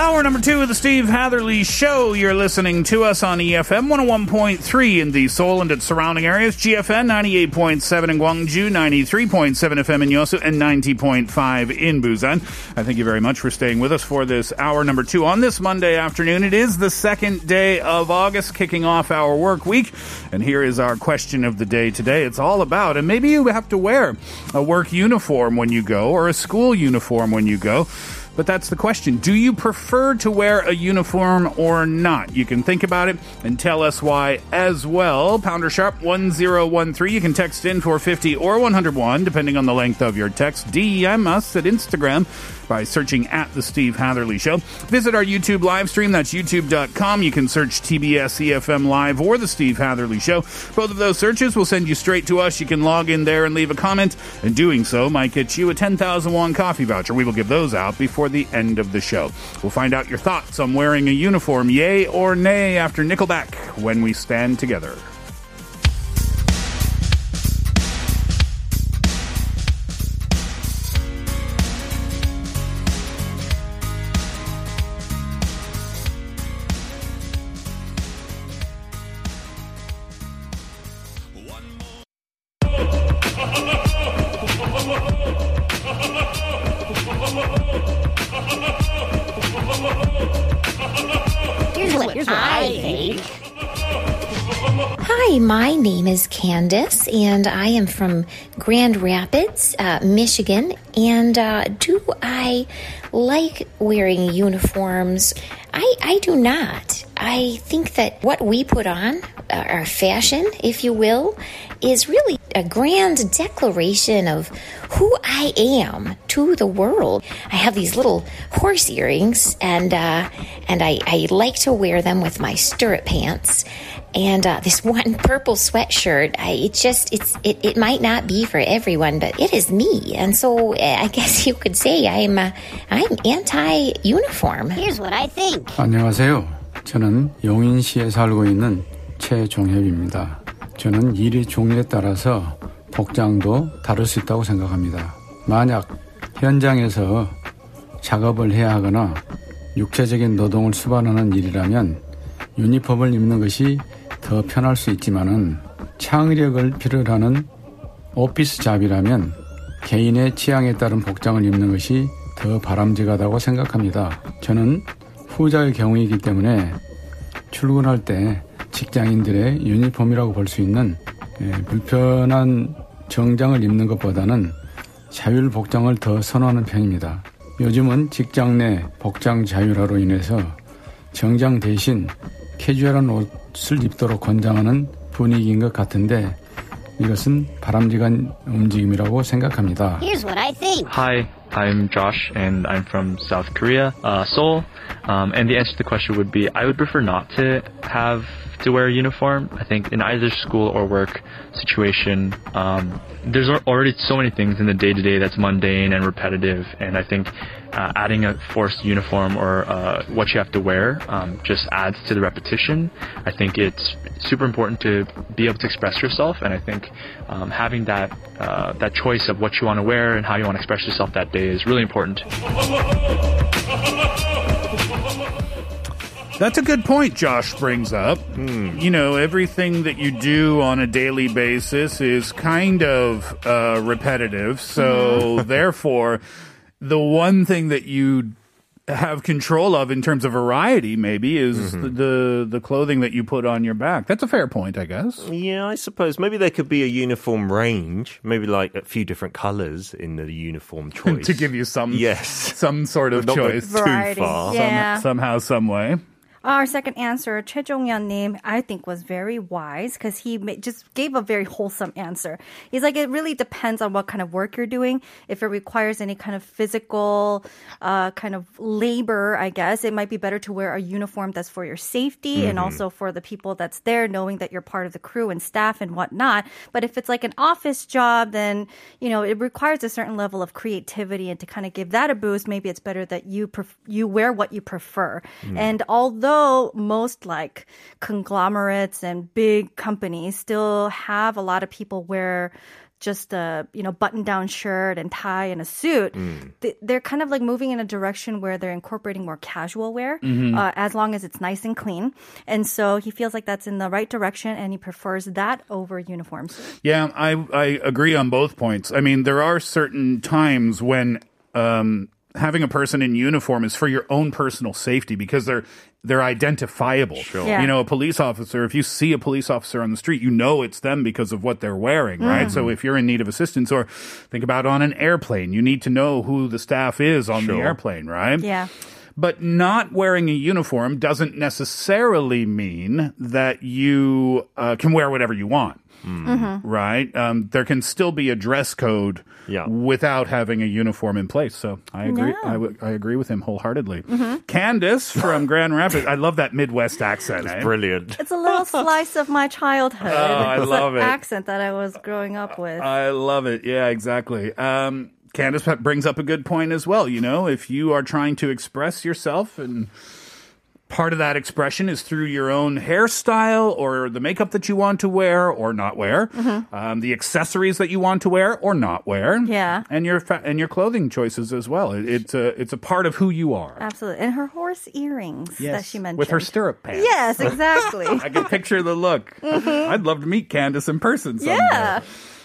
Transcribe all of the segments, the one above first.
Hour number two of the Steve Hatherley Show. You're listening to us on EFM 101.3 in the Seoul and its surrounding areas, GFN 98.7 in Gwangju, 93.7 FM in Yosu, and 90.5 in Busan. I thank you very much for staying with us for this hour number two on this Monday afternoon. It is the second day of August, kicking off our work week. And here is our question of the day today. It's all about, and maybe you have to wear a work uniform when you go or a school uniform when you go. But that's the question. Do you prefer to wear a uniform or not? You can think about it and tell us why as well. Pounder Sharp 1013. You can text in for 50 or 101, depending on the length of your text. DM us at Instagram by searching at The Steve Hatherley Show. Visit our YouTube live stream. That's youtube.com. You can search TBS EFM Live or The Steve Hatherley Show. Both of those searches will send you straight to us. You can log in there and leave a comment, and doing so might get you a 10,000 won coffee voucher. We will give those out before the end of the show. We'll find out your thoughts on wearing a uniform, yay or nay, after Nickelback when we stand together. Here's what, here's what I think. Hi, my name is Candace, and I am from Grand Rapids, uh, Michigan. And uh, do I like wearing uniforms? I, I do not. I think that what we put on, uh, our fashion, if you will, is really a grand declaration of who I am to the world. I have these little horse earrings, and uh, and I, I like to wear them with my stirrup pants. And uh, this one purple sweatshirt, I, it just it's it, it might not be for everyone, but it is me. And so uh, I guess you could say I'm uh, I'm anti uniform. Here's what I think. 안녕하세요. 저는 용인시에 살고 있는 최종협입니다. 저는 일의 종류에 따라서 복장도 다를 수 있다고 생각합니다. 만약 현장에서 작업을 해야 하거나 육체적인 노동을 수반하는 일이라면 유니폼을 입는 것이 더 편할 수 있지만은 창의력을 필요로 하는 오피스 잡이라면 개인의 취향에 따른 복장을 입는 것이 더 바람직하다고 생각합니다. 저는 후자의 경우이기 때문에 출근할 때 직장인들의 유니폼이라고 볼 수 있는 예, 불편한 정장을 입는 것보다는 자율 복장을 더 선호하는 편입니다. 요즘은 직장 내 복장 자율화로 인해서 정장 대신 캐주얼한 옷을 입도록 권장하는 분위기인 것 같은데 이것은 바람직한 움직임이라고 생각합니다. Here's what I think. Hi, I'm Josh, and I'm from South Korea, uh, Seoul. Um, and the answer to the question would be I would prefer not to have to wear a uniform. I think in either school or work situation, um, there's already so many things in the day to day that's mundane and repetitive, and I think uh, adding a forced uniform or uh, what you have to wear um, just adds to the repetition. I think it's super important to be able to express yourself, and I think um, having that uh, that choice of what you want to wear and how you want to express yourself that day is really important. That's a good point Josh brings up. You know, everything that you do on a daily basis is kind of uh, repetitive. So, therefore, the one thing that you have control of in terms of variety maybe is Mm-hmm. the, the the clothing that you put on your back. That's a fair point, I guess. Yeah, I suppose maybe there could be a uniform range, maybe like a few different colours in the uniform choice to give you some yes some sort of Not go choice. too far. Yeah. Somehow, some way. Our second answer, Choi Jong-yeon name, I think was very wise because he just gave a very wholesome answer. He's like, it really depends on what kind of work you're doing. If it requires any kind of physical uh, kind of labor, I guess, it might be better to wear a uniform that's for your safety and Mhm. also for the people that's there, knowing that you're part of the crew and staff and whatnot. But if it's like an office job, then, you know, it requires a certain level of creativity and to kind of give that a boost, maybe it's better that you pref- you wear what you prefer. Mm. And although most like conglomerates and big companies still have a lot of people wear just a you know button down shirt and tie and a suit th- they're kind of like moving in a direction where they're incorporating more casual wear Mhm. uh, as long as it's nice and clean and so he feels like that's in the right direction and he prefers that over uniforms Yeah, I I agree on both points. I mean, there are certain times when um, having a person in uniform is for your own personal safety because they're they're identifiable. Sure. Yeah. You know, a police officer, if you see a police officer on the street, you know it's them because of what they're wearing, right? Mm. So if you're in need of assistance or think about on an airplane, you need to know who the staff is on the airplane, right? yeah But not wearing a uniform doesn't necessarily mean that you uh, can wear whatever you want. Mhm. Right? Um, there can still be a dress code without having a uniform in place. So I agree. Yeah. I, w- I agree with him wholeheartedly. Mhm. Candace from Grand Rapids. I love that Midwest accent. eh? brilliant. it's a little slice of my childhood Oh, I love an it. accent that i was growing up with I love it. Yeah, exactly. Um, Candace brings up a good point as well. You know, if you are trying to express yourself and part of that expression is through your own hairstyle or the makeup that you want to wear or not wear, um, the accessories that you want to wear or not wear, Yeah. and your fa- and your clothing choices as well. It, it's a it's a part of who you are. absolutely and her horse earrings that she mentioned with her stirrup pants. yes exactly I can picture the look. Mhm. I'd love to meet Candace in person someday. yeah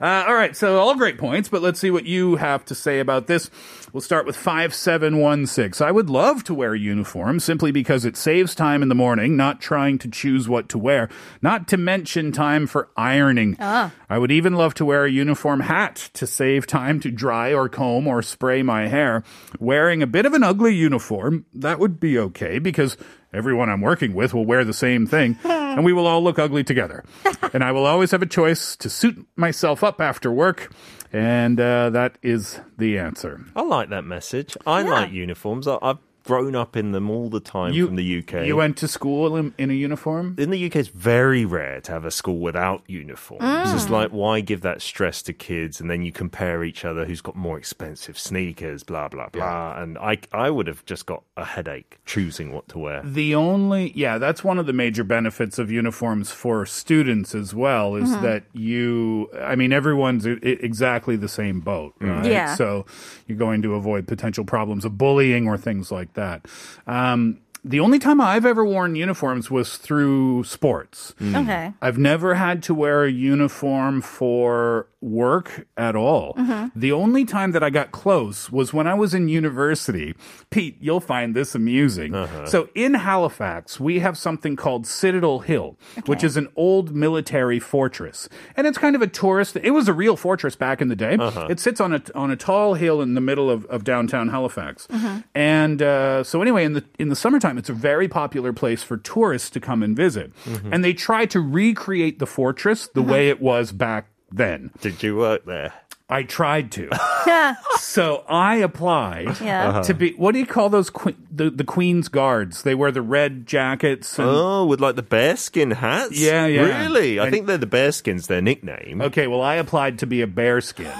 Uh, all right, so all great points, but let's see what you have to say about this. We'll start with 5716. I would love to wear a uniform simply because it saves time in the morning, not trying to choose what to wear, not to mention time for ironing. Ah. I would even love to wear a uniform hat to save time to dry or comb or spray my hair. Wearing a bit of an ugly uniform, that would be okay because everyone I'm working with will wear the same thing and we will all look ugly together. and I will always have a choice to suit myself up after work. And uh, that is the answer. I like that message. I like uniforms. I, I've grown up in them all the time You- from the UK. You went to school in, in a uniform? in the UK, it's very rare to have a school without uniforms. Mm. It's like, why give that stress to kids? And then you compare each other who's got more expensive sneakers, blah, blah, blah. And I, I would have just got a headache choosing what to wear. The only, yeah, that's one of the major benefits of uniforms for students as well is Mhm. that you, I mean, everyone's i- i- exactly the same boat, right? Yeah. So you're going to avoid potential problems of bullying or things like that. Um, the only time I've ever worn uniforms was through sports. Okay. I've never had to wear a uniform for work at all. Mhm. The only time that I got close was when I was in university. Pete, you'll find this amusing. So in Halifax, we have something called Citadel Hill, which is an old military fortress. And it's kind of a tourist, it was a real fortress back in the day. It sits on a, on a tall hill in the middle of, of downtown Halifax. And uh, so anyway, in the in the summertime, it's a very popular place for tourists to come and visit. Mm-hmm. And they try to recreate the fortress the mm-hmm. way it was back then. Did you work there? I tried to. so I applied Yeah. Uh-huh. to be. What do you call those? Que- the the Queen's guards. They wear the red jackets. And, Oh, with like the bearskin hats? Yeah, yeah. Really? I And- think they're the bearskins, their nickname. Okay, well, I applied to be a bearskin.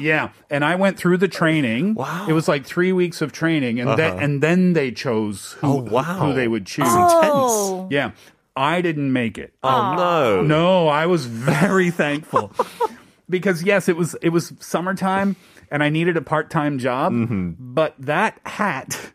yeah, and I went through the training. Wow, it was like three weeks of training, and then Uh-huh. and then they chose who, Oh, wow. who they would choose. That's intense. Oh. Yeah, I didn't make it. Oh, no. no! I was very thankful because yes, it was it was summertime, and I needed a part time job, Mm-hmm. but that hat.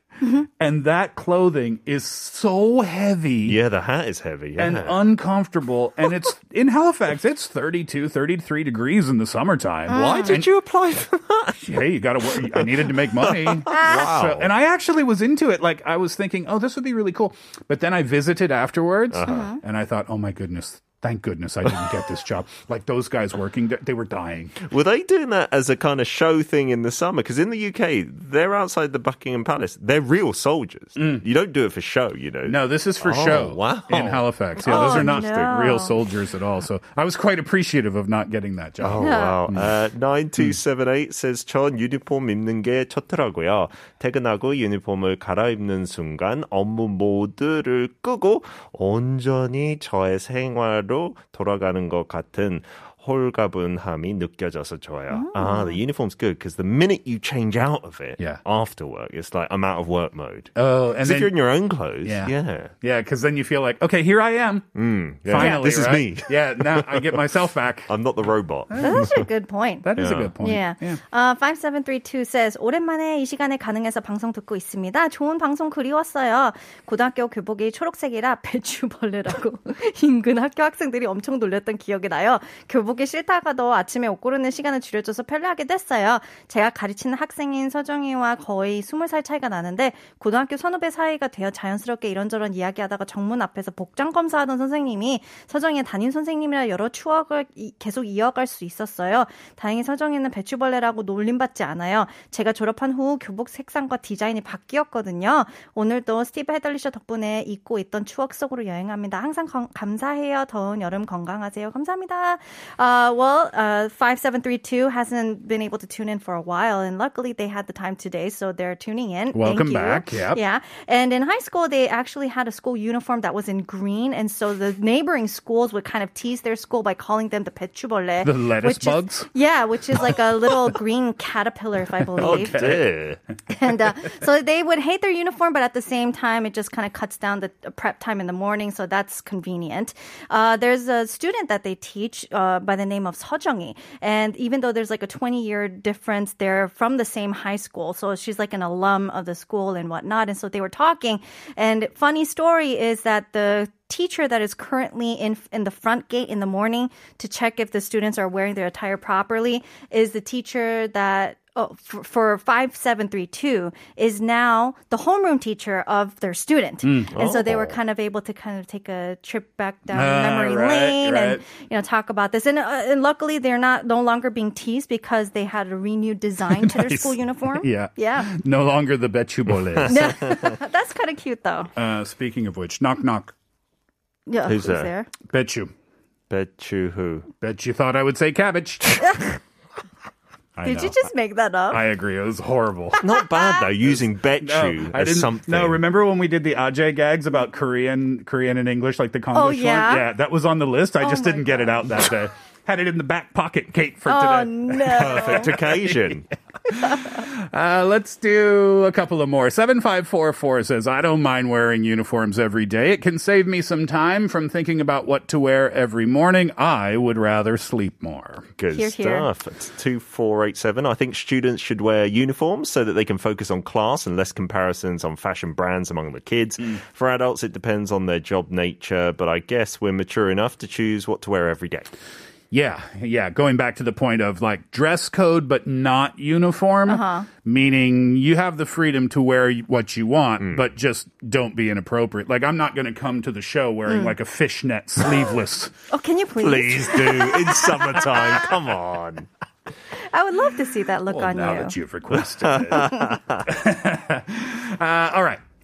and that clothing is so heavy. Yeah, the hat is heavy. Yeah. And uncomfortable, and it's in Halifax. It's 32, 33 degrees in the summertime. Why did you apply for that? Hey, you got to work. I needed to make money. Wow. So- and I actually was into it. Like I was thinking, oh, this would be really cool. But then I visited afterwards, Uh-huh. and I thought, oh my goodness Thank goodness I didn't get this job. Like those guys working, th- they were dying. Were they doing that as a kind of show thing in the summer? Because in the UK, they're outside the Buckingham Palace. They're real soldiers. You don't do it for show, you know. No, this is for Oh, show wow. in Halifax. Yeah, those Oh, are not no. the real soldiers at all. So I was quite appreciative of not getting that job. Oh, wow. Uh, 9278 says, 전 유니폼 입는 게 좋더라고요. 퇴근하고 유니폼을 갈아입는 순간 업무 모드를 끄고 온전히 저의 생활로 돌아가는 것 같은 홀가분함이 느껴져서 좋아요. Ah, the uniform's good because the minute you change out of it Yeah. after work, it's like I'm out of work mode. Oh, and 'Cause then if you're in your own clothes, Yeah. yeah. yeah, because then you feel like, okay, here I am. Mm, yeah. Finally, This is right? me. Yeah, now I get myself back. I'm not the robot. That's actually a good point. That is a Yeah. good point. Yeah. Uh, 5732 says, 오랜만에 이 시간에 가능해서 방송 듣고 있습니다. 좋은 방송 그리웠어요. 고등학교 교복이 초록색이라 배추벌레라고 인근 학교 학생들이 엄청 놀렸던 기억이 나요. 교복 이 싫다가도 아침에 옷 고르는 시간을 줄여줘서 편리하게 됐어요. 제가 가르치는 학생인 서정이와 거의 20살 차이가 나는데 고등학교 선후배 사이가 되어 자연스럽게 이런저런 이야기하다가 정문 앞에서 복장 검사하던 선생님이 서정이의 담임 선생님이라 여러 추억을 이- 계속 이어갈 수 있었어요. 다행히 서정이는 배추벌레라고 놀림받지 않아요. 제가 졸업한 후 교복 색상과 디자인이 바뀌었거든요. 오늘도 스티브 헤들리셔 덕분에 잊고 있던 추억 속으로 여행합니다. 항상 건- 감사해요. 더운 여름 건강하세요. 감사합니다. Uh, well, uh, 5732 hasn't been able to tune in for a while, and luckily they had the time today, so they're tuning in. Welcome back. Yep. Yeah. And in high school, they actually had a school uniform that was in green, and so the neighboring schools would kind of tease their school by calling them the pechubolle. The lettuce which is- bugs? yeah, which is like a little green caterpillar, if I believe. dear. And uh, so they would hate their uniform, but at the same time, it just kind of cuts down the prep time in the morning, so that's convenient. Uh, there's a student that they teach uh, by the name of Seojungi, and even though there's like a 20 year difference, they're from the same high school, so she's like an alum of the school and whatnot. And so they were talking, and funny story is that the teacher that is currently in in the front gate in the morning to check if the students are wearing their attire properly is the teacher that oh, for, for 5732 is now the homeroom teacher of their student. Mm. And so they were Oh. kind of able to kind of take a trip back down Ah, memory right, lane right. and you know talk about this. And, uh, and luckily they're not no longer being teased because they had a renewed design to their school uniform. Yeah. Yeah. No longer the bechuboles. That's kind of cute though. uh, speaking of which, knock knock. Yeah. Who's who's there? there? Bet you. Bet you who. Bet you thought I would say cabbage. I Did know. you just make that up? I agree. It was horrible. Not bad though, using bet No, I as didn't. something. No, remember when we did the Ajay gags about Korean, Korean and English, like the oh, Konglish Oh, one? yeah? Yeah, that was on the list. I Oh just didn't get it out that day. Had it in the back pocket, Kate, for oh today. no. Perfect occasion. Uh, let's do a couple of more. 7544 says, I don't mind wearing uniforms every day. It can save me some time from thinking about what to wear every morning. I would rather sleep more. Good Hear, hear. stuff. It's 2487. I think students should wear uniforms so that they can focus on class and less comparisons on fashion brands among the kids. For adults, it depends on their job nature, but I guess we're mature enough to choose what to wear every day. Yeah, yeah. Going back to the point of like dress code, but not uniform, Uh-huh. meaning you have the freedom to wear what you want, but just don't be inappropriate. Like I'm not going to come to the show wearing like a fishnet sleeveless. Oh, can you please? Please do. In summertime. Come on. I would love to see that look Well, on now you. that you've requested it.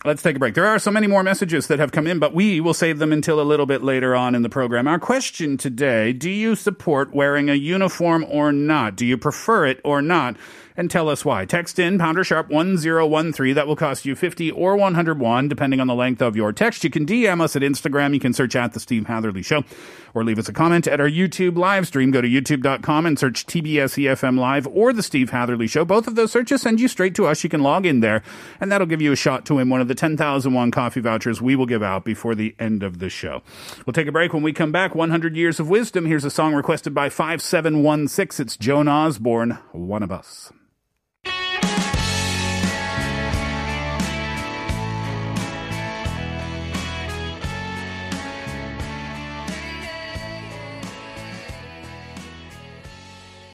Let's take a break. There are so many more messages that have come in, but we will save them until a little bit later on in the program. Our question today Do you support wearing a uniform or not? Do you prefer it or not? And tell us why. Text in pounder sharp 1013. That will cost you 50 or 101, depending on the length of your text. You can DM us at Instagram. You can search at The Steve Hatherley Show or leave us a comment at our YouTube live stream. Go to youtube.com and search TBS EFM Live or The Steve Hatherley Show. Both of those searches send you straight to us. You can log in there, and that'll give you a shot to win one of the 10,001 coffee vouchers we will give out before the end of the show. We'll take a break. When we come back, 100 Years of Wisdom. Here's a song requested by 5716. It's Joan Osborne, One of Us.